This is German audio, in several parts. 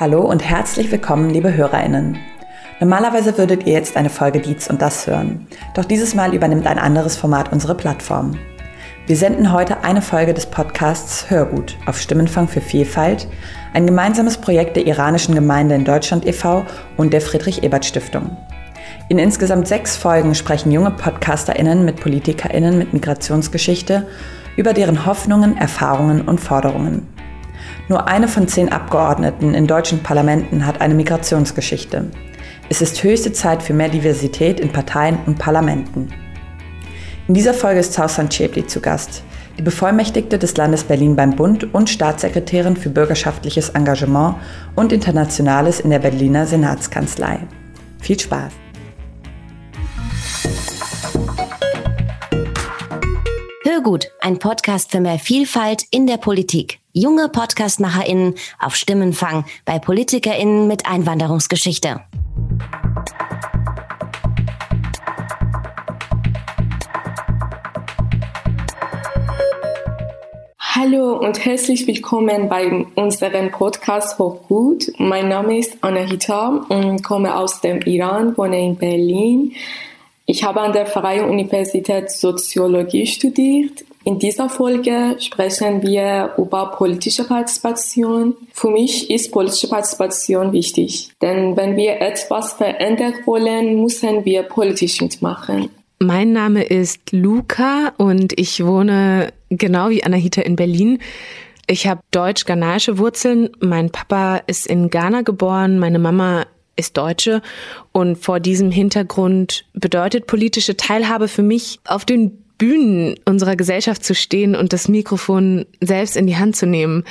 Hallo und herzlich willkommen, liebe HörerInnen. Normalerweise würdet ihr jetzt eine Folge Dietz und das hören. Doch dieses Mal übernimmt ein anderes Format unsere Plattform. Wir senden heute eine Folge des Podcasts Hörgut auf Stimmenfang für Vielfalt, ein gemeinsames Projekt der iranischen Gemeinde in Deutschland e.V. und der Friedrich-Ebert-Stiftung. In insgesamt sechs Folgen sprechen junge PodcasterInnen mit PolitikerInnen mit Migrationsgeschichte über deren Hoffnungen, Erfahrungen und Forderungen. Nur eine von zehn Abgeordneten in deutschen Parlamenten hat eine Migrationsgeschichte. Es ist höchste Zeit für mehr Diversität in Parteien und Parlamenten. In dieser Folge ist Sausan Chebli zu Gast, die Bevollmächtigte des Landes Berlin beim Bund und Staatssekretärin für bürgerschaftliches Engagement und Internationales in der Berliner Senatskanzlei. Viel Spaß! Hörgut, ein Podcast für mehr Vielfalt in der Politik junge PodcastmacherInnen auf Stimmenfang bei PolitikerInnen mit Einwanderungsgeschichte. Hallo und herzlich willkommen bei unserem Podcast Hochgut. Mein Name ist Anahita und komme aus dem Iran, wohne in Berlin. Ich habe an der Freien Universität Soziologie studiert in dieser Folge sprechen wir über politische Partizipation. Für mich ist politische Partizipation wichtig, denn wenn wir etwas verändern wollen, müssen wir politisch mitmachen. Mein Name ist Luca und ich wohne genau wie Anahita in Berlin. Ich habe deutsch-ghanaische Wurzeln. Mein Papa ist in Ghana geboren, meine Mama ist Deutsche und vor diesem Hintergrund bedeutet politische Teilhabe für mich auf den Bühnen unserer Gesellschaft zu stehen und das Mikrofon selbst in die Hand zu nehmen.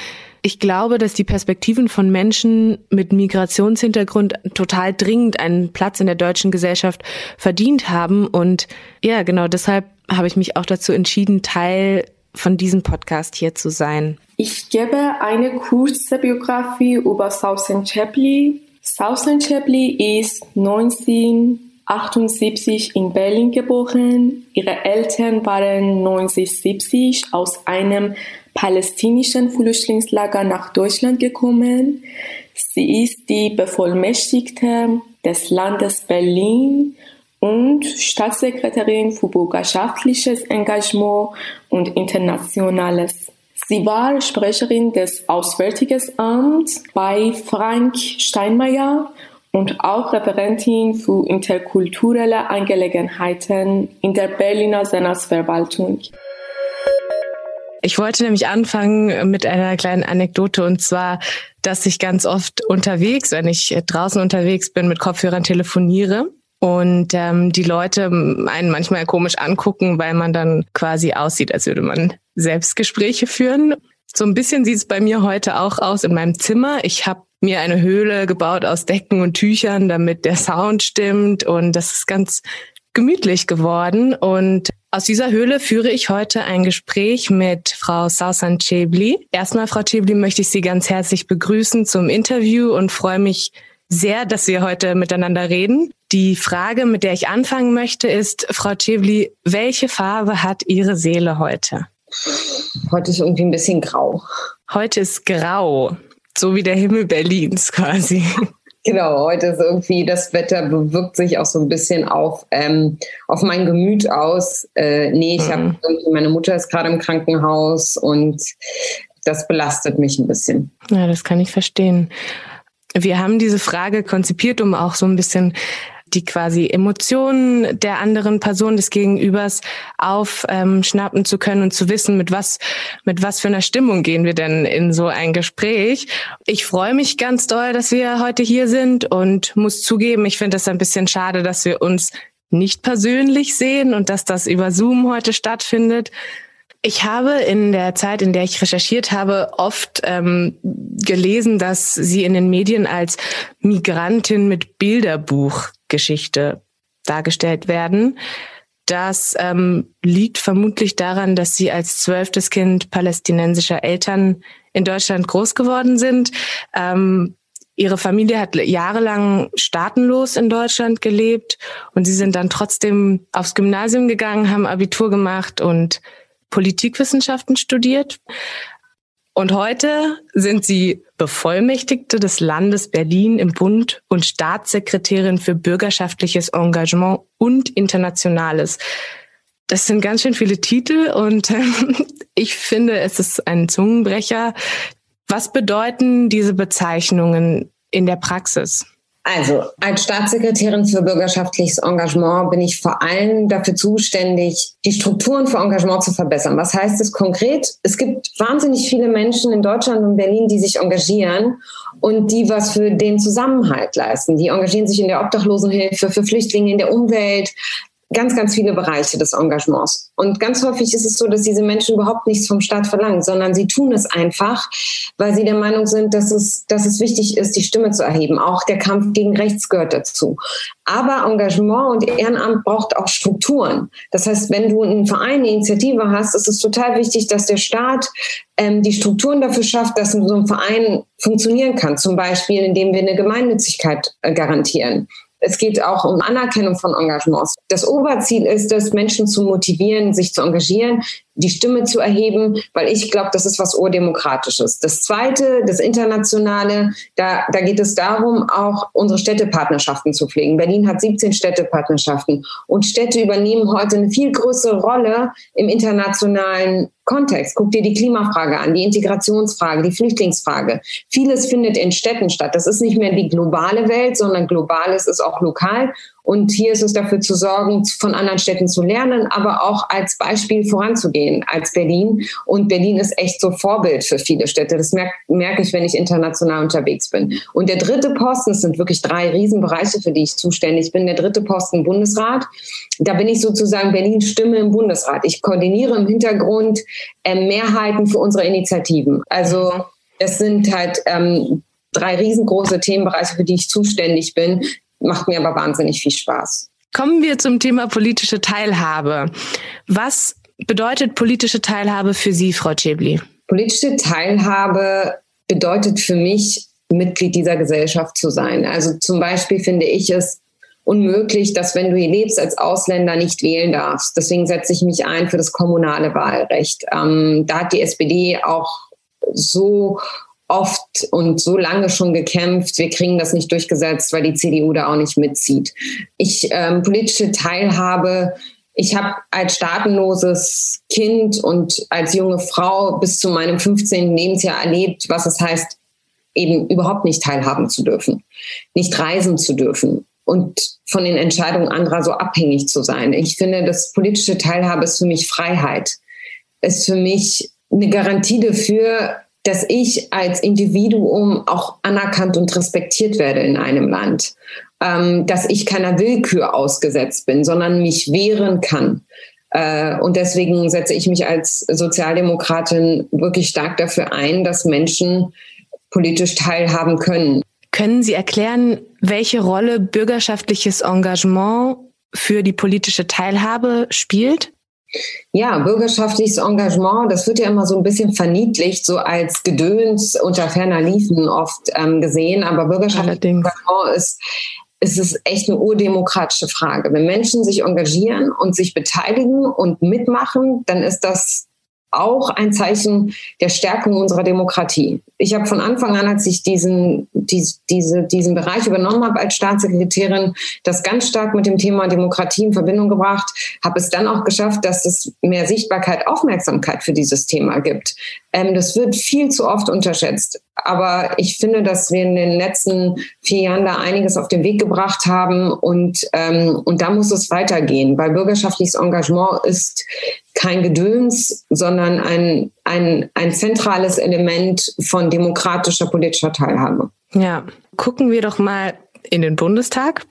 Ich glaube, dass die Perspektiven von Menschen mit Migrationshintergrund total dringend einen Platz in der deutschen Gesellschaft verdient haben. Und ja, genau deshalb habe ich mich auch dazu entschieden, Teil von diesem Podcast hier zu sein. Ich gebe eine kurze Biografie über Sausan Chapley. Sausan Chapley ist 19 1978 in Berlin geboren. Ihre Eltern waren 1970 aus einem palästinischen Flüchtlingslager nach Deutschland gekommen. Sie ist die Bevollmächtigte des Landes Berlin und Staatssekretärin für bürgerschaftliches Engagement und Internationales. Sie war Sprecherin des Auswärtigen Amts bei Frank Steinmeier und auch Referentin für interkulturelle Angelegenheiten in der Berliner Senatsverwaltung. Ich wollte nämlich anfangen mit einer kleinen Anekdote und zwar, dass ich ganz oft unterwegs, wenn ich draußen unterwegs bin, mit Kopfhörern telefoniere und ähm, die Leute einen manchmal komisch angucken, weil man dann quasi aussieht, als würde man Selbstgespräche führen. So ein bisschen sieht es bei mir heute auch aus in meinem Zimmer. Ich habe mir eine Höhle gebaut aus Decken und Tüchern, damit der Sound stimmt. Und das ist ganz gemütlich geworden. Und aus dieser Höhle führe ich heute ein Gespräch mit Frau Sausan Chebli. Erstmal, Frau Chebli, möchte ich Sie ganz herzlich begrüßen zum Interview und freue mich sehr, dass wir heute miteinander reden. Die Frage, mit der ich anfangen möchte, ist, Frau Chebli, welche Farbe hat Ihre Seele heute? Heute ist irgendwie ein bisschen grau. Heute ist grau. So wie der Himmel Berlins quasi. Genau, heute ist irgendwie das Wetter bewirkt sich auch so ein bisschen auf, ähm, auf mein Gemüt aus. Äh, nee, ich mhm. habe meine Mutter ist gerade im Krankenhaus und das belastet mich ein bisschen. Ja, das kann ich verstehen. Wir haben diese Frage konzipiert, um auch so ein bisschen die quasi Emotionen der anderen Person des Gegenübers aufschnappen ähm, zu können und zu wissen, mit was, mit was für einer Stimmung gehen wir denn in so ein Gespräch. Ich freue mich ganz doll, dass wir heute hier sind und muss zugeben, ich finde es ein bisschen schade, dass wir uns nicht persönlich sehen und dass das über Zoom heute stattfindet. Ich habe in der Zeit, in der ich recherchiert habe, oft ähm, gelesen, dass Sie in den Medien als Migrantin mit Bilderbuchgeschichte dargestellt werden. Das ähm, liegt vermutlich daran, dass Sie als zwölftes Kind palästinensischer Eltern in Deutschland groß geworden sind. Ähm, Ihre Familie hat jahrelang staatenlos in Deutschland gelebt und Sie sind dann trotzdem aufs Gymnasium gegangen, haben Abitur gemacht und Politikwissenschaften studiert. Und heute sind Sie Bevollmächtigte des Landes Berlin im Bund und Staatssekretärin für bürgerschaftliches Engagement und Internationales. Das sind ganz schön viele Titel und ich finde, es ist ein Zungenbrecher. Was bedeuten diese Bezeichnungen in der Praxis? Also, als Staatssekretärin für bürgerschaftliches Engagement bin ich vor allem dafür zuständig, die Strukturen für Engagement zu verbessern. Was heißt das konkret? Es gibt wahnsinnig viele Menschen in Deutschland und Berlin, die sich engagieren und die was für den Zusammenhalt leisten. Die engagieren sich in der Obdachlosenhilfe, für Flüchtlinge, in der Umwelt, ganz, ganz viele Bereiche des Engagements. Und ganz häufig ist es so, dass diese Menschen überhaupt nichts vom Staat verlangen, sondern sie tun es einfach, weil sie der Meinung sind, dass es, dass es wichtig ist, die Stimme zu erheben. Auch der Kampf gegen Rechts gehört dazu. Aber Engagement und Ehrenamt braucht auch Strukturen. Das heißt, wenn du einen Verein, eine Initiative hast, ist es total wichtig, dass der Staat ähm, die Strukturen dafür schafft, dass so ein Verein funktionieren kann. Zum Beispiel, indem wir eine Gemeinnützigkeit äh, garantieren es geht auch um Anerkennung von Engagements. Das Oberziel ist es, Menschen zu motivieren, sich zu engagieren, die Stimme zu erheben, weil ich glaube, das ist was Urdemokratisches. Das Zweite, das Internationale, da, da geht es darum, auch unsere Städtepartnerschaften zu pflegen. Berlin hat 17 Städtepartnerschaften und Städte übernehmen heute eine viel größere Rolle im internationalen Kontext. Guck dir die Klimafrage an, die Integrationsfrage, die Flüchtlingsfrage. Vieles findet in Städten statt. Das ist nicht mehr die globale Welt, sondern globales ist auch lokal. Und hier ist es dafür zu sorgen, von anderen Städten zu lernen, aber auch als Beispiel voranzugehen als Berlin. Und Berlin ist echt so Vorbild für viele Städte. Das merke merk ich, wenn ich international unterwegs bin. Und der dritte Posten, es sind wirklich drei Riesenbereiche, für die ich zuständig bin. Der dritte Posten Bundesrat. Da bin ich sozusagen Berlins Stimme im Bundesrat. Ich koordiniere im Hintergrund äh, Mehrheiten für unsere Initiativen. Also es sind halt ähm, drei riesengroße Themenbereiche, für die ich zuständig bin, macht mir aber wahnsinnig viel Spaß. Kommen wir zum Thema politische Teilhabe. Was bedeutet politische Teilhabe für Sie, Frau Chebli? Politische Teilhabe bedeutet für mich, Mitglied dieser Gesellschaft zu sein. Also zum Beispiel finde ich es unmöglich, dass wenn du hier lebst als Ausländer nicht wählen darfst. Deswegen setze ich mich ein für das kommunale Wahlrecht. Ähm, da hat die SPD auch so oft und so lange schon gekämpft. Wir kriegen das nicht durchgesetzt, weil die CDU da auch nicht mitzieht. Ich ähm, politische Teilhabe. Ich habe als staatenloses Kind und als junge Frau bis zu meinem 15. Lebensjahr erlebt, was es heißt, eben überhaupt nicht teilhaben zu dürfen, nicht reisen zu dürfen und von den Entscheidungen anderer so abhängig zu sein. Ich finde, das politische Teilhabe ist für mich Freiheit, ist für mich eine Garantie dafür, dass ich als Individuum auch anerkannt und respektiert werde in einem Land, ähm, dass ich keiner Willkür ausgesetzt bin, sondern mich wehren kann. Äh, und deswegen setze ich mich als Sozialdemokratin wirklich stark dafür ein, dass Menschen politisch teilhaben können. Können Sie erklären, welche Rolle bürgerschaftliches Engagement für die politische Teilhabe spielt? Ja, bürgerschaftliches Engagement, das wird ja immer so ein bisschen verniedlicht, so als Gedöns unter ferner Liefen oft ähm, gesehen. Aber bürgerschaftliches Engagement ist, ist es echt eine urdemokratische Frage. Wenn Menschen sich engagieren und sich beteiligen und mitmachen, dann ist das auch ein Zeichen der Stärkung unserer Demokratie. Ich habe von Anfang an, als ich diesen, dies, diese, diesen Bereich übernommen habe als Staatssekretärin, das ganz stark mit dem Thema Demokratie in Verbindung gebracht, habe es dann auch geschafft, dass es mehr Sichtbarkeit, Aufmerksamkeit für dieses Thema gibt. Ähm, das wird viel zu oft unterschätzt. Aber ich finde, dass wir in den letzten vier Jahren da einiges auf den Weg gebracht haben und, ähm, und da muss es weitergehen, weil bürgerschaftliches Engagement ist kein Gedöns, sondern ein, ein, ein zentrales Element von demokratischer politischer Teilhabe. Ja, gucken wir doch mal in den Bundestag.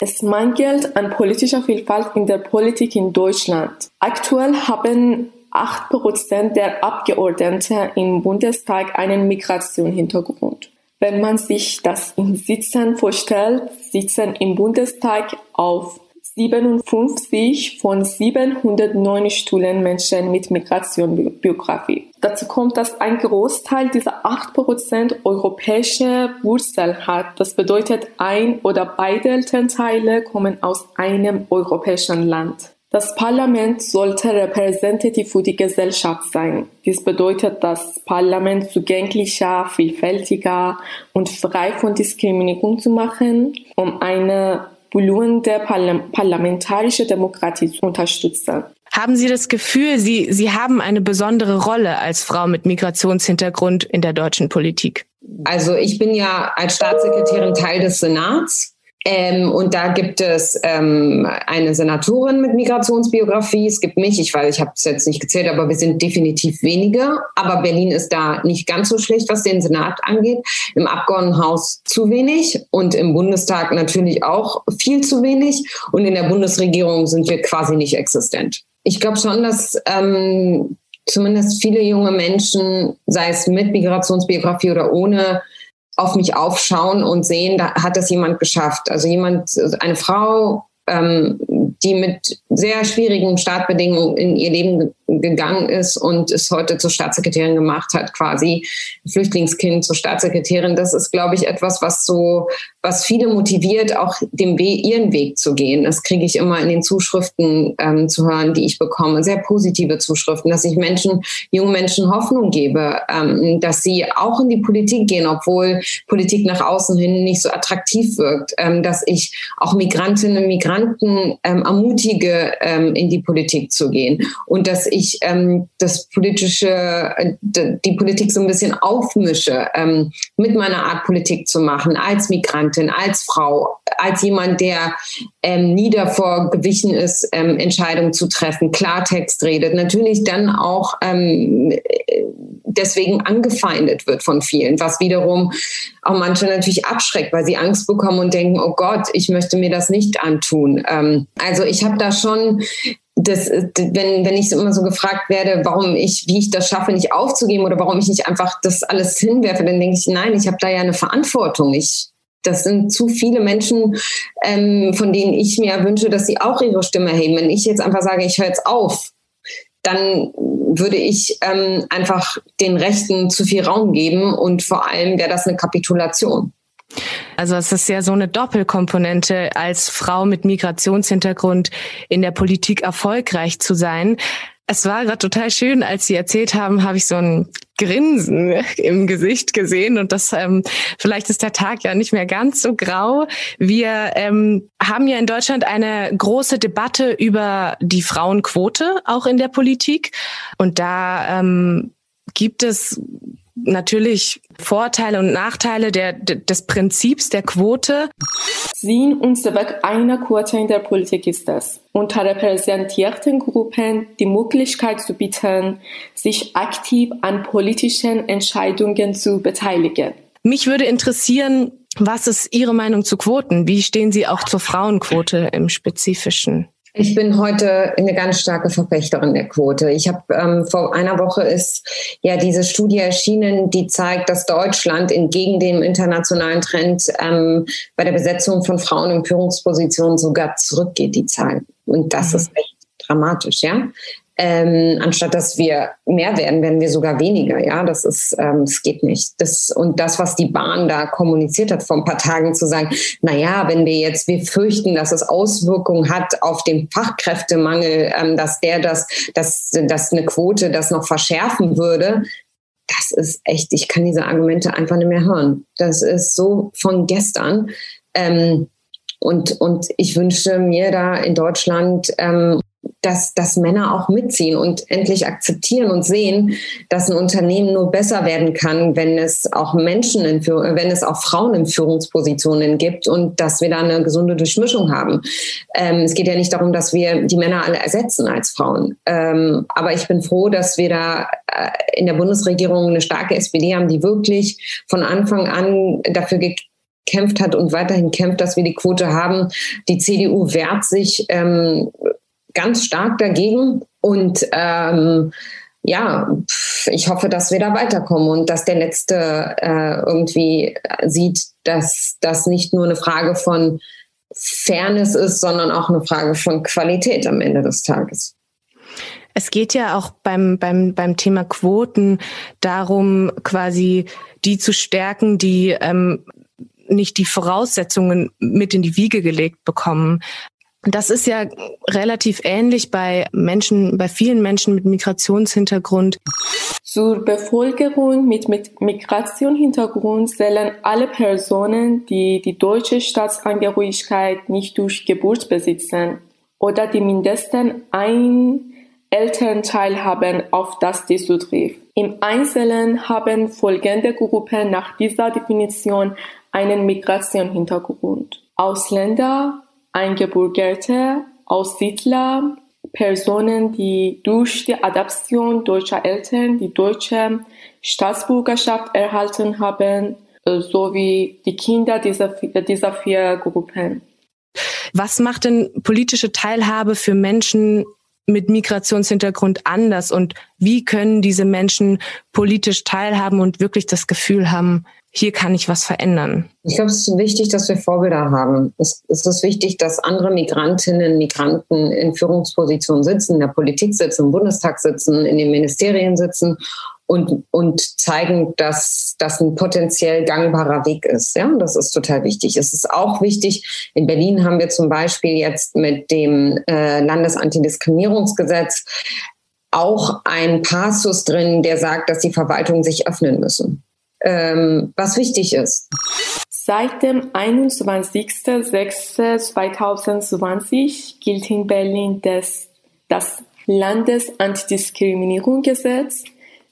Es mangelt an politischer Vielfalt in der Politik in Deutschland. Aktuell haben 8% der Abgeordneten im Bundestag einen Migrationshintergrund. Wenn man sich das in Sitzen vorstellt, sitzen im Bundestag auf 57 von 709 Stühlen Menschen mit Migrationsbiografie. Dazu kommt, dass ein Großteil dieser 8% europäische Wurzel hat. Das bedeutet, ein oder beide Elternteile kommen aus einem europäischen Land. Das Parlament sollte repräsentativ für die Gesellschaft sein. Dies bedeutet, das Parlament zugänglicher, vielfältiger und frei von Diskriminierung zu machen, um eine blühende parlamentarische Demokratie zu unterstützen. Haben Sie das Gefühl, Sie, Sie haben eine besondere Rolle als Frau mit Migrationshintergrund in der deutschen Politik? Also ich bin ja als Staatssekretärin Teil des Senats ähm, und da gibt es ähm, eine Senatorin mit Migrationsbiografie. Es gibt mich, ich weiß, ich habe es jetzt nicht gezählt, aber wir sind definitiv weniger. Aber Berlin ist da nicht ganz so schlecht, was den Senat angeht. Im Abgeordnetenhaus zu wenig und im Bundestag natürlich auch viel zu wenig. Und in der Bundesregierung sind wir quasi nicht existent. Ich glaube schon, dass ähm, zumindest viele junge Menschen, sei es mit Migrationsbiografie oder ohne, auf mich aufschauen und sehen, da hat das jemand geschafft. Also jemand, eine Frau, ähm, die mit sehr schwierigen Startbedingungen in ihr Leben gegangen ist und es heute zur Staatssekretärin gemacht hat, quasi Flüchtlingskind zur Staatssekretärin. Das ist, glaube ich, etwas, was so, was viele motiviert, auch dem We ihren Weg zu gehen. Das kriege ich immer in den Zuschriften ähm, zu hören, die ich bekomme. Sehr positive Zuschriften, dass ich Menschen, jungen Menschen Hoffnung gebe, ähm, dass sie auch in die Politik gehen, obwohl Politik nach außen hin nicht so attraktiv wirkt, ähm, dass ich auch Migrantinnen und Migranten ähm, ermutige, ähm, in die Politik zu gehen und dass ich ähm, das politische, äh, die Politik so ein bisschen aufmische, ähm, mit meiner Art Politik zu machen, als Migrantin, als Frau, als jemand, der ähm, nie davor gewichen ist, ähm, Entscheidungen zu treffen, Klartext redet, natürlich dann auch ähm, deswegen angefeindet wird von vielen, was wiederum auch manche natürlich abschreckt, weil sie Angst bekommen und denken, oh Gott, ich möchte mir das nicht antun. Ähm, also ich habe da schon das, wenn, wenn ich immer so gefragt werde, warum ich, wie ich das schaffe, nicht aufzugeben oder warum ich nicht einfach das alles hinwerfe, dann denke ich, nein, ich habe da ja eine Verantwortung. Ich, das sind zu viele Menschen, ähm, von denen ich mir wünsche, dass sie auch ihre Stimme erheben. Wenn ich jetzt einfach sage, ich höre jetzt auf, dann würde ich ähm, einfach den Rechten zu viel Raum geben und vor allem wäre das eine Kapitulation. Also es ist ja so eine Doppelkomponente, als Frau mit Migrationshintergrund in der Politik erfolgreich zu sein. Es war gerade total schön, als Sie erzählt haben, habe ich so ein Grinsen im Gesicht gesehen und das ähm, vielleicht ist der Tag ja nicht mehr ganz so grau. Wir ähm, haben ja in Deutschland eine große Debatte über die Frauenquote auch in der Politik und da ähm, gibt es natürlich Vorteile und Nachteile der, des Prinzips der Quote. Sinn und Zweck einer Quote in der Politik ist es, unterrepräsentierten Gruppen die Möglichkeit zu bieten, sich aktiv an politischen Entscheidungen zu beteiligen. Mich würde interessieren, was ist Ihre Meinung zu Quoten? Wie stehen Sie auch zur Frauenquote im Spezifischen? Ich bin heute eine ganz starke Verfechterin der Quote. Ich habe ähm, vor einer Woche ist ja diese Studie erschienen, die zeigt, dass Deutschland entgegen dem internationalen Trend ähm, bei der Besetzung von Frauen in Führungspositionen sogar zurückgeht, die Zahlen. Und das mhm. ist echt dramatisch, ja ähm, anstatt dass wir mehr werden, werden wir sogar weniger. Ja, das ist, ähm, das geht nicht. Das und das, was die Bahn da kommuniziert hat vor ein paar Tagen, zu sagen, na ja, wenn wir jetzt, wir fürchten, dass es Auswirkungen hat auf den Fachkräftemangel, ähm, dass der das, dass, dass eine Quote das noch verschärfen würde. Das ist echt, ich kann diese Argumente einfach nicht mehr hören. Das ist so von gestern. Ähm, und, und ich wünsche mir da in Deutschland ähm, dass, dass Männer auch mitziehen und endlich akzeptieren und sehen, dass ein Unternehmen nur besser werden kann, wenn es auch Menschen, in, wenn es auch Frauen in Führungspositionen gibt und dass wir da eine gesunde Durchmischung haben. Ähm, es geht ja nicht darum, dass wir die Männer alle ersetzen als Frauen. Ähm, aber ich bin froh, dass wir da äh, in der Bundesregierung eine starke SPD haben, die wirklich von Anfang an dafür gekämpft hat und weiterhin kämpft, dass wir die Quote haben. Die CDU wehrt sich ähm, ganz stark dagegen und ähm, ja, ich hoffe, dass wir da weiterkommen und dass der Letzte äh, irgendwie sieht, dass das nicht nur eine Frage von Fairness ist, sondern auch eine Frage von Qualität am Ende des Tages. Es geht ja auch beim, beim, beim Thema Quoten darum, quasi die zu stärken, die ähm, nicht die Voraussetzungen mit in die Wiege gelegt bekommen. Das ist ja relativ ähnlich bei Menschen, bei vielen Menschen mit Migrationshintergrund. Zur Bevölkerung mit, Migrationshintergrund zählen alle Personen, die die deutsche Staatsangehörigkeit nicht durch Geburt besitzen oder die mindestens ein Elternteil haben, auf das dies zutrifft. Im Einzelnen haben folgende Gruppen nach dieser Definition einen Migrationshintergrund. Ausländer, Eingebürgerte, Aussiedler, Personen, die durch die Adaption deutscher Eltern die deutsche Staatsbürgerschaft erhalten haben, äh, sowie die Kinder dieser, dieser vier Gruppen. Was macht denn politische Teilhabe für Menschen mit Migrationshintergrund anders und wie können diese Menschen politisch teilhaben und wirklich das Gefühl haben, hier kann ich was verändern? Ich glaube, es ist wichtig, dass wir Vorbilder haben. Es, ist wichtig, dass andere Migrantinnen, Migranten in Führungspositionen sitzen, in der Politik sitzen, im Bundestag sitzen, in den Ministerien sitzen und, und zeigen, dass das ein potenziell gangbarer Weg ist. Ja, das ist total wichtig. Es ist auch wichtig, in Berlin haben wir zum Beispiel jetzt mit dem äh, Landesantidiskriminierungsgesetz auch ein Passus drin, der sagt, dass die Verwaltungen sich öffnen müssen ähm, was wichtig ist. Seit dem 21.06.2020 gilt in Berlin das, das Landesantidiskriminierungsgesetz.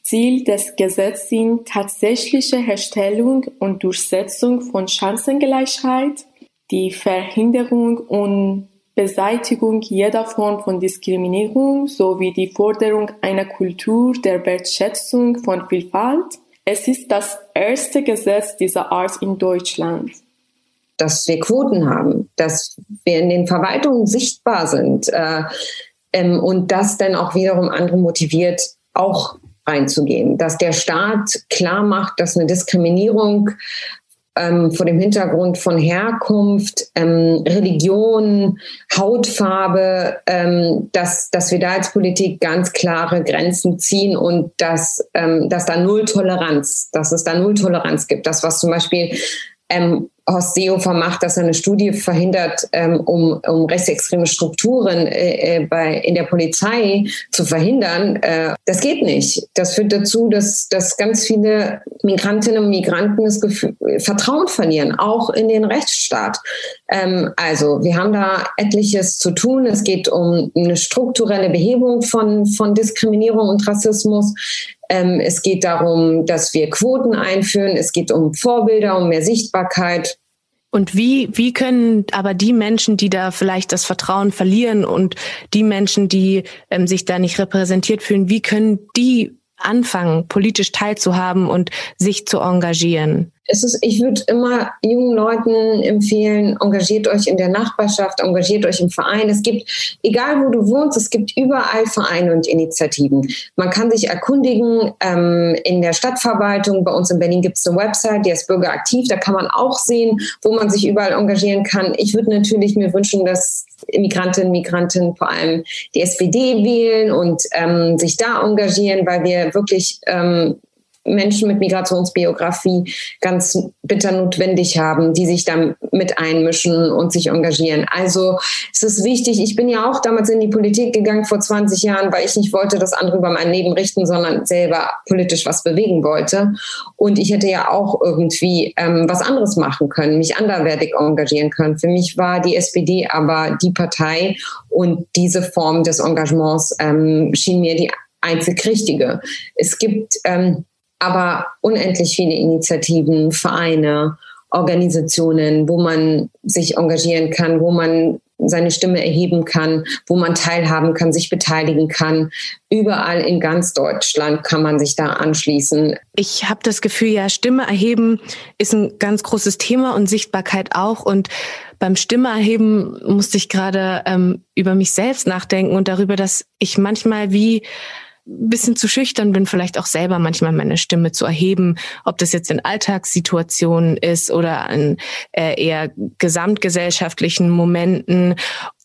Ziel des Gesetzes sind tatsächliche Herstellung und Durchsetzung von Chancengleichheit, die Verhinderung und Beseitigung jeder Form von Diskriminierung sowie die Forderung einer Kultur der Wertschätzung von Vielfalt es ist das erste Gesetz dieser Art in Deutschland. Dass wir Quoten haben, dass wir in den Verwaltungen sichtbar sind äh, ähm, und das dann auch wiederum andere motiviert, auch reinzugehen. Dass der Staat klar macht, dass eine Diskriminierung ähm, vor dem Hintergrund von Herkunft, ähm, Religion, Hautfarbe, ähm, dass, dass wir da als Politik ganz klare Grenzen ziehen und dass, ähm, dass da Null Toleranz, dass es da Null Toleranz gibt. Das, was zum Beispiel ähm, Horst Seehofer macht, dass er eine Studie verhindert, ähm, um, um rechtsextreme Strukturen äh, äh, bei, in der Polizei zu verhindern. Äh, das geht nicht. Das führt dazu, dass, dass ganz viele Migrantinnen und Migranten das Gefühl, Vertrauen verlieren, auch in den Rechtsstaat. Ähm, also wir haben da etliches zu tun. Es geht um eine strukturelle Behebung von, von Diskriminierung und Rassismus. Ähm, es geht darum, dass wir Quoten einführen. Es geht um Vorbilder, um mehr Sichtbarkeit. Und wie, wie können aber die Menschen, die da vielleicht das Vertrauen verlieren und die Menschen, die ähm, sich da nicht repräsentiert fühlen, wie können die anfangen, politisch teilzuhaben und sich zu engagieren? Es ist, ich würde immer jungen Leuten empfehlen, engagiert euch in der Nachbarschaft, engagiert euch im Verein. Es gibt, egal wo du wohnst, es gibt überall Vereine und Initiativen. Man kann sich erkundigen ähm, in der Stadtverwaltung. Bei uns in Berlin gibt es eine Website, die ist bürgeraktiv. Da kann man auch sehen, wo man sich überall engagieren kann. Ich würde natürlich mir wünschen, dass Immigrantinnen, Migranten vor allem die SPD wählen und ähm, sich da engagieren, weil wir wirklich ähm, Menschen mit Migrationsbiografie ganz bitter notwendig haben, die sich da mit einmischen und sich engagieren. Also es ist wichtig, ich bin ja auch damals in die Politik gegangen vor 20 Jahren, weil ich nicht wollte, dass andere über mein Leben richten, sondern selber politisch was bewegen wollte. Und ich hätte ja auch irgendwie ähm, was anderes machen können, mich anderwertig engagieren können. Für mich war die SPD aber die Partei und diese Form des Engagements ähm, schien mir die einzig richtige. Es gibt ähm, aber unendlich viele Initiativen, Vereine, Organisationen, wo man sich engagieren kann, wo man seine Stimme erheben kann, wo man teilhaben kann, sich beteiligen kann. Überall in ganz Deutschland kann man sich da anschließen. Ich habe das Gefühl, ja, Stimme erheben ist ein ganz großes Thema und Sichtbarkeit auch. Und beim Stimme erheben musste ich gerade ähm, über mich selbst nachdenken und darüber, dass ich manchmal wie bisschen zu schüchtern bin, vielleicht auch selber manchmal meine Stimme zu erheben, ob das jetzt in Alltagssituationen ist oder in äh, eher gesamtgesellschaftlichen Momenten.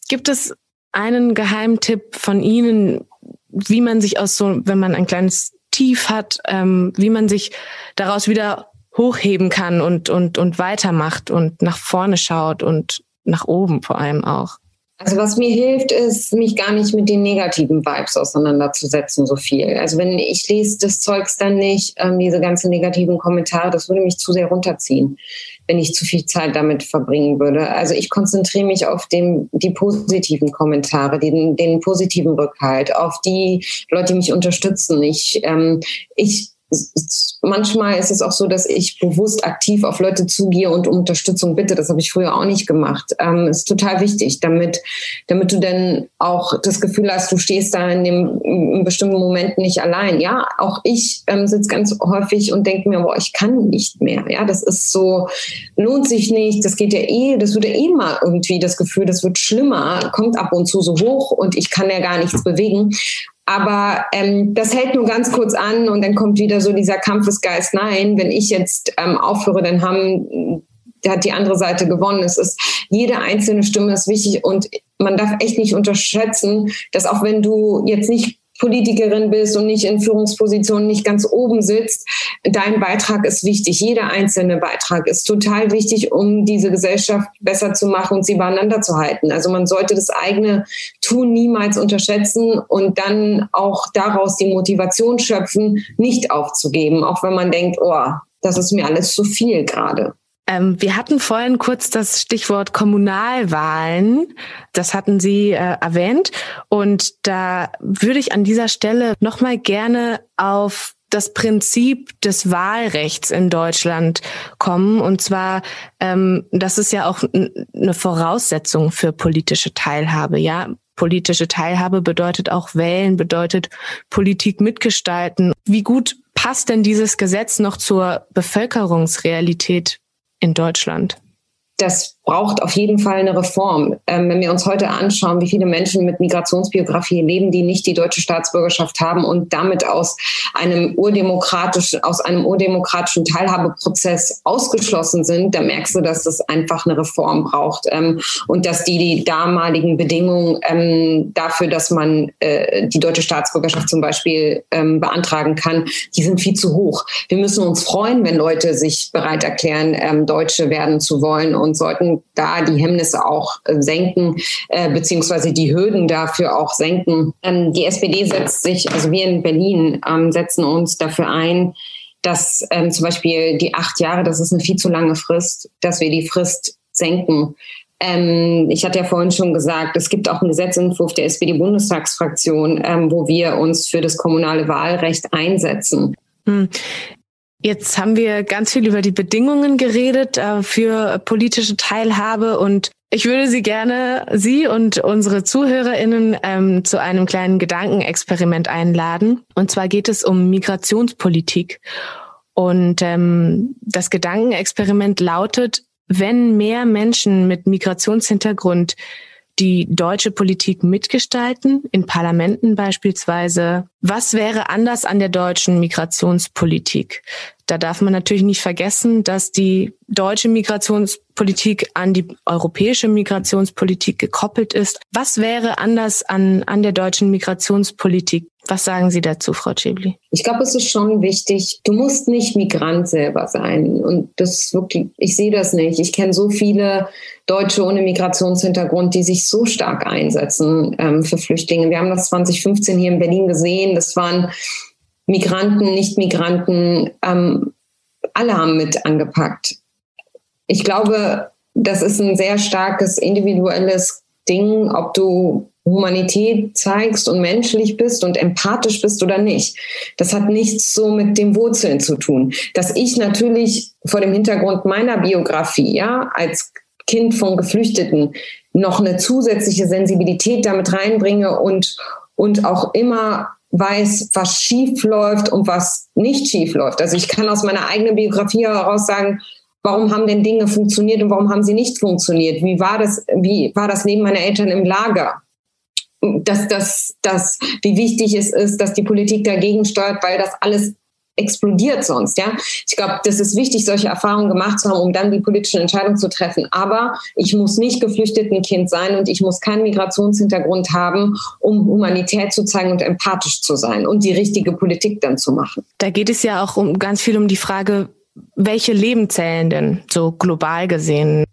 Gibt es einen Geheimtipp von Ihnen, wie man sich aus so, wenn man ein kleines Tief hat, ähm, wie man sich daraus wieder hochheben kann und, und, und weitermacht und nach vorne schaut und nach oben vor allem auch? Also was mir hilft, ist, mich gar nicht mit den negativen Vibes auseinanderzusetzen, so viel. Also wenn ich lese das Zeugs dann nicht, ähm, diese ganzen negativen Kommentare, das würde mich zu sehr runterziehen, wenn ich zu viel Zeit damit verbringen würde. Also ich konzentriere mich auf den, die positiven Kommentare, den, den positiven Rückhalt, auf die Leute, die mich unterstützen. Ich, ähm, ich manchmal ist es auch so, dass ich bewusst aktiv auf Leute zugehe und um Unterstützung bitte. Das habe ich früher auch nicht gemacht. Ähm, ist total wichtig, damit, damit du dann auch das Gefühl hast, du stehst da in dem in bestimmten Moment nicht allein. Ja, auch ich ähm, sitze ganz häufig und denke mir, boah, ich kann nicht mehr. Ja, das ist so, lohnt sich nicht. Das geht ja eh, das wird ja eh mal irgendwie das Gefühl, das wird schlimmer, kommt ab und zu so hoch und ich kann ja gar nichts bewegen. Aber ähm, das hält nur ganz kurz an und dann kommt wieder so dieser Kampfesgeist. Nein, wenn ich jetzt ähm, aufhöre, dann haben hat die andere Seite gewonnen. Es ist jede einzelne Stimme ist wichtig und man darf echt nicht unterschätzen, dass auch wenn du jetzt nicht Politikerin bist und nicht in Führungspositionen nicht ganz oben sitzt, dein Beitrag ist wichtig. Jeder einzelne Beitrag ist total wichtig, um diese Gesellschaft besser zu machen und sie beieinander zu halten. Also man sollte das eigene Tun niemals unterschätzen und dann auch daraus die Motivation schöpfen, nicht aufzugeben, auch wenn man denkt, oh, das ist mir alles zu viel gerade. Ähm, wir hatten vorhin kurz das Stichwort Kommunalwahlen. Das hatten Sie äh, erwähnt. Und da würde ich an dieser Stelle nochmal gerne auf das Prinzip des Wahlrechts in Deutschland kommen. Und zwar, ähm, das ist ja auch eine Voraussetzung für politische Teilhabe. Ja, politische Teilhabe bedeutet auch wählen, bedeutet Politik mitgestalten. Wie gut passt denn dieses Gesetz noch zur Bevölkerungsrealität in Deutschland? Das braucht auf jeden Fall eine Reform. Ähm, wenn wir uns heute anschauen, wie viele Menschen mit Migrationsbiografie leben, die nicht die deutsche Staatsbürgerschaft haben und damit aus einem urdemokratischen, aus einem urdemokratischen Teilhabeprozess ausgeschlossen sind, da merkst du, dass das einfach eine Reform braucht ähm, und dass die, die damaligen Bedingungen ähm, dafür, dass man äh, die deutsche Staatsbürgerschaft zum Beispiel ähm, beantragen kann, die sind viel zu hoch. Wir müssen uns freuen, wenn Leute sich bereit erklären, ähm, Deutsche werden zu wollen und sollten da die Hemmnisse auch äh, senken, äh, beziehungsweise die Hürden dafür auch senken. Ähm, die SPD setzt sich, also wir in Berlin ähm, setzen uns dafür ein, dass ähm, zum Beispiel die acht Jahre, das ist eine viel zu lange Frist, dass wir die Frist senken. Ähm, ich hatte ja vorhin schon gesagt, es gibt auch einen Gesetzentwurf der SPD-Bundestagsfraktion, ähm, wo wir uns für das kommunale Wahlrecht einsetzen. Jetzt haben wir ganz viel über die Bedingungen geredet äh, für politische Teilhabe und ich würde Sie gerne, Sie und unsere ZuhörerInnen ähm, zu einem kleinen Gedankenexperiment einladen. Und zwar geht es um Migrationspolitik. Und ähm, das Gedankenexperiment lautet, wenn mehr Menschen mit Migrationshintergrund die deutsche Politik mitgestalten, in Parlamenten beispielsweise. Was wäre anders an der deutschen Migrationspolitik? Da darf man natürlich nicht vergessen, dass die deutsche Migrationspolitik an die europäische Migrationspolitik gekoppelt ist. Was wäre anders an, an der deutschen Migrationspolitik? Was sagen Sie dazu, Frau Chibli? Ich glaube, es ist schon wichtig. Du musst nicht Migrant selber sein. Und das ist wirklich, ich sehe das nicht. Ich kenne so viele Deutsche ohne Migrationshintergrund, die sich so stark einsetzen ähm, für Flüchtlinge. Wir haben das 2015 hier in Berlin gesehen. Das waren Migranten, Nicht-Migranten, ähm, alle haben mit angepackt. Ich glaube, das ist ein sehr starkes individuelles Ding, ob du Humanität zeigst und menschlich bist und empathisch bist oder nicht. Das hat nichts so mit den Wurzeln zu tun. Dass ich natürlich vor dem Hintergrund meiner Biografie, ja, als Kind von Geflüchteten noch eine zusätzliche Sensibilität damit reinbringe und, und auch immer weiß, was schief läuft und was nicht schief läuft. Also ich kann aus meiner eigenen Biografie heraus sagen, warum haben denn Dinge funktioniert und warum haben sie nicht funktioniert? Wie war das, wie war das Leben meiner Eltern im Lager? Dass, dass, dass, wie wichtig es ist, dass die Politik dagegen steuert, weil das alles explodiert sonst. Ja, ich glaube, das ist wichtig, solche Erfahrungen gemacht zu haben, um dann die politischen Entscheidungen zu treffen. Aber ich muss nicht geflüchteten Kind sein und ich muss keinen Migrationshintergrund haben, um Humanität zu zeigen und empathisch zu sein und die richtige Politik dann zu machen. Da geht es ja auch um ganz viel um die Frage, welche Leben zählen denn so global gesehen?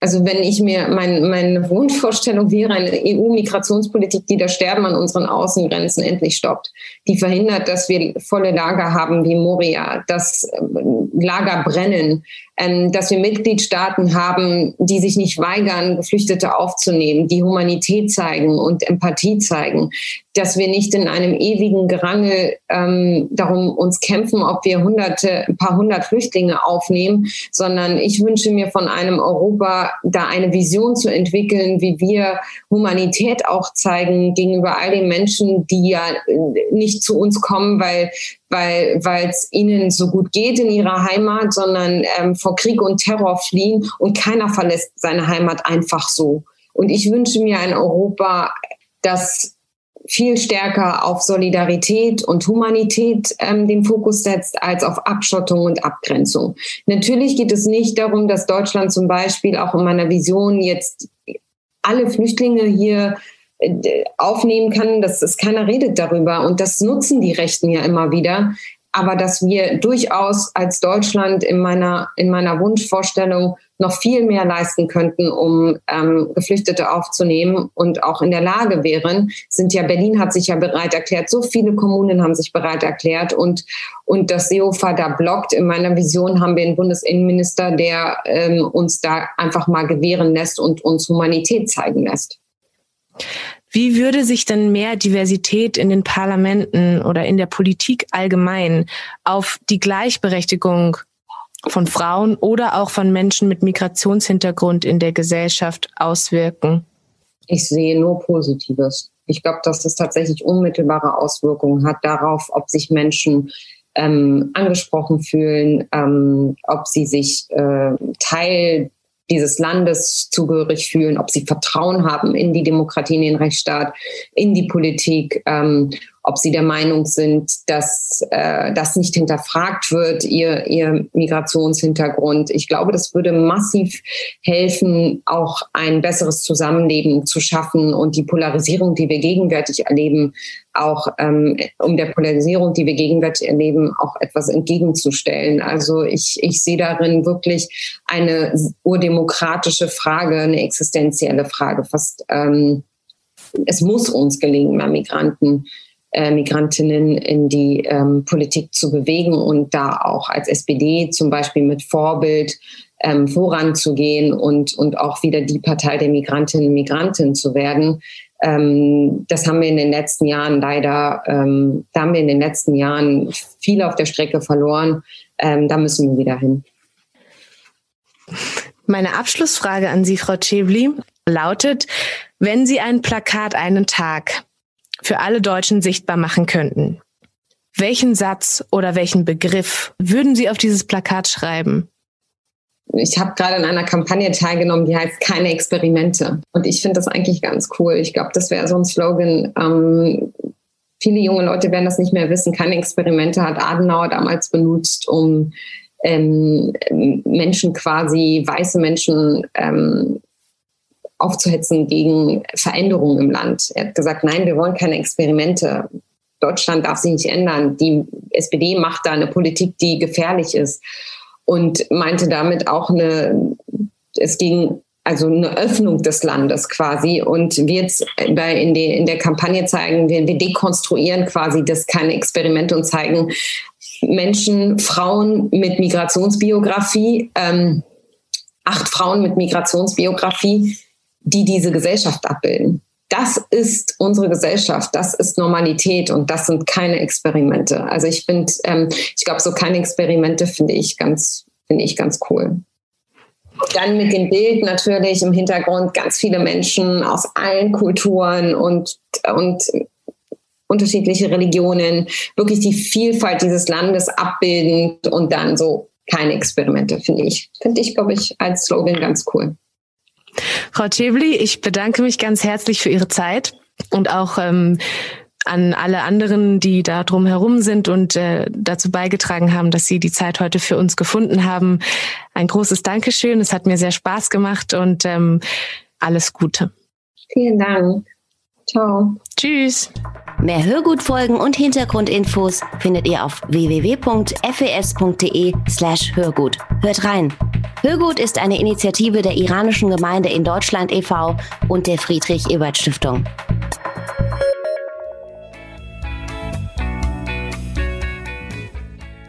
Also wenn ich mir, mein, meine Wunschvorstellung wäre eine EU-Migrationspolitik, die das Sterben an unseren Außengrenzen endlich stoppt, die verhindert, dass wir volle Lager haben wie Moria, dass ähm, Lager brennen, ähm, dass wir Mitgliedstaaten haben, die sich nicht weigern, Geflüchtete aufzunehmen, die Humanität zeigen und Empathie zeigen, dass wir nicht in einem ewigen Gerangel ähm, darum uns kämpfen, ob wir hunderte, ein paar hundert Flüchtlinge aufnehmen, sondern ich wünsche mir von einem Europa da eine Vision zu entwickeln, wie wir Humanität auch zeigen gegenüber all den Menschen, die ja nicht zu uns kommen, weil weil es ihnen so gut geht in ihrer Heimat, sondern ähm, vor Krieg und Terror fliehen und keiner verlässt seine Heimat einfach so. Und ich wünsche mir ein Europa, das viel stärker auf Solidarität und Humanität ähm, den Fokus setzt, als auf Abschottung und Abgrenzung. Natürlich geht es nicht darum, dass Deutschland zum Beispiel auch in meiner Vision jetzt alle Flüchtlinge hier aufnehmen kann. Das ist keiner redet darüber und das nutzen die Rechten ja immer wieder. Aber dass wir durchaus als Deutschland in meiner, in meiner Wunschvorstellung noch viel mehr leisten könnten, um ähm, Geflüchtete aufzunehmen und auch in der Lage wären, sind ja, Berlin hat sich ja bereit erklärt, so viele Kommunen haben sich bereit erklärt und, und das Seehofer da blockt. In meiner Vision haben wir einen Bundesinnenminister, der ähm, uns da einfach mal gewähren lässt und uns Humanität zeigen lässt. Wie würde sich denn mehr Diversität in den Parlamenten oder in der Politik allgemein auf die Gleichberechtigung von Frauen oder auch von Menschen mit Migrationshintergrund in der Gesellschaft auswirken? Ich sehe nur Positives. Ich glaube, dass das tatsächlich unmittelbare Auswirkungen hat darauf, ob sich Menschen ähm, angesprochen fühlen, ähm, ob sie sich äh, Teil dieses Landes zugehörig fühlen, ob sie Vertrauen haben in die Demokratie, in den Rechtsstaat, in die Politik, ähm, ob sie der Meinung sind, dass äh, das nicht hinterfragt wird, ihr, ihr Migrationshintergrund. Ich glaube, das würde massiv helfen, auch ein besseres Zusammenleben zu schaffen und die Polarisierung, die wir gegenwärtig erleben, auch ähm, um der Polarisierung, die wir gegenwärtig erleben, auch etwas entgegenzustellen. Also ich, ich sehe darin wirklich eine urdemokratische Frage, eine existenzielle Frage. Fast ähm, es muss uns gelingen, mehr Migranten äh, Migrantinnen in die ähm, Politik zu bewegen und da auch als SPD zum Beispiel mit Vorbild ähm, voranzugehen und, und auch wieder die Partei der Migrantinnen und Migranten zu werden. Ähm, das haben wir in den letzten Jahren leider, ähm, da haben wir in den letzten Jahren viel auf der Strecke verloren. Ähm, da müssen wir wieder hin. Meine Abschlussfrage an Sie, Frau Chebli, lautet, wenn Sie ein Plakat einen Tag für alle Deutschen sichtbar machen könnten, welchen Satz oder welchen Begriff würden Sie auf dieses Plakat schreiben? Ich habe gerade an einer Kampagne teilgenommen, die heißt Keine Experimente. Und ich finde das eigentlich ganz cool. Ich glaube, das wäre so ein Slogan. Ähm, viele junge Leute werden das nicht mehr wissen. Keine Experimente hat Adenauer damals benutzt, um ähm, Menschen quasi, weiße Menschen ähm, aufzuhetzen gegen Veränderungen im Land. Er hat gesagt, nein, wir wollen keine Experimente. Deutschland darf sich nicht ändern. Die SPD macht da eine Politik, die gefährlich ist und meinte damit auch eine, es ging also eine Öffnung des Landes quasi. Und wir jetzt bei, in, die, in der Kampagne zeigen, wir, wir dekonstruieren quasi das keine Experimente und zeigen Menschen, Frauen mit Migrationsbiografie, ähm, acht Frauen mit Migrationsbiografie, die diese Gesellschaft abbilden. Das ist unsere Gesellschaft, das ist Normalität und das sind keine Experimente. Also ich finde, ähm, ich glaube, so keine Experimente finde ich ganz, finde ich ganz cool. Dann mit dem Bild natürlich im Hintergrund ganz viele Menschen aus allen Kulturen und, und unterschiedliche Religionen, wirklich die Vielfalt dieses Landes abbildend und dann so keine Experimente, finde ich. Finde ich, glaube ich, als Slogan ganz cool. Frau Chebli, ich bedanke mich ganz herzlich für Ihre Zeit und auch ähm, an alle anderen, die da drum herum sind und äh, dazu beigetragen haben, dass Sie die Zeit heute für uns gefunden haben. Ein großes Dankeschön. Es hat mir sehr Spaß gemacht und ähm, alles Gute. Vielen Dank. Ciao. Tschüss. Mehr Hörgutfolgen und Hintergrundinfos findet ihr auf www.fes.de slash Hörgut. Hört rein. Hörgut ist eine Initiative der iranischen Gemeinde in Deutschland e.V. und der Friedrich-Ebert-Stiftung.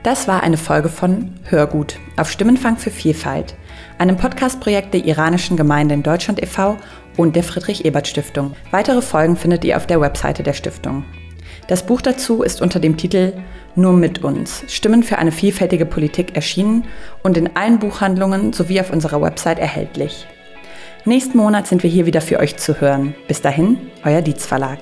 Das war eine Folge von Hörgut auf Stimmenfang für Vielfalt, einem Podcastprojekt der iranischen Gemeinde in Deutschland e.V. und der Friedrich-Ebert-Stiftung. Weitere Folgen findet ihr auf der Webseite der Stiftung. Das Buch dazu ist unter dem Titel Nur mit uns, Stimmen für eine vielfältige Politik erschienen und in allen Buchhandlungen sowie auf unserer Website erhältlich. Nächsten Monat sind wir hier wieder für euch zu hören. Bis dahin, euer Dietz Verlag.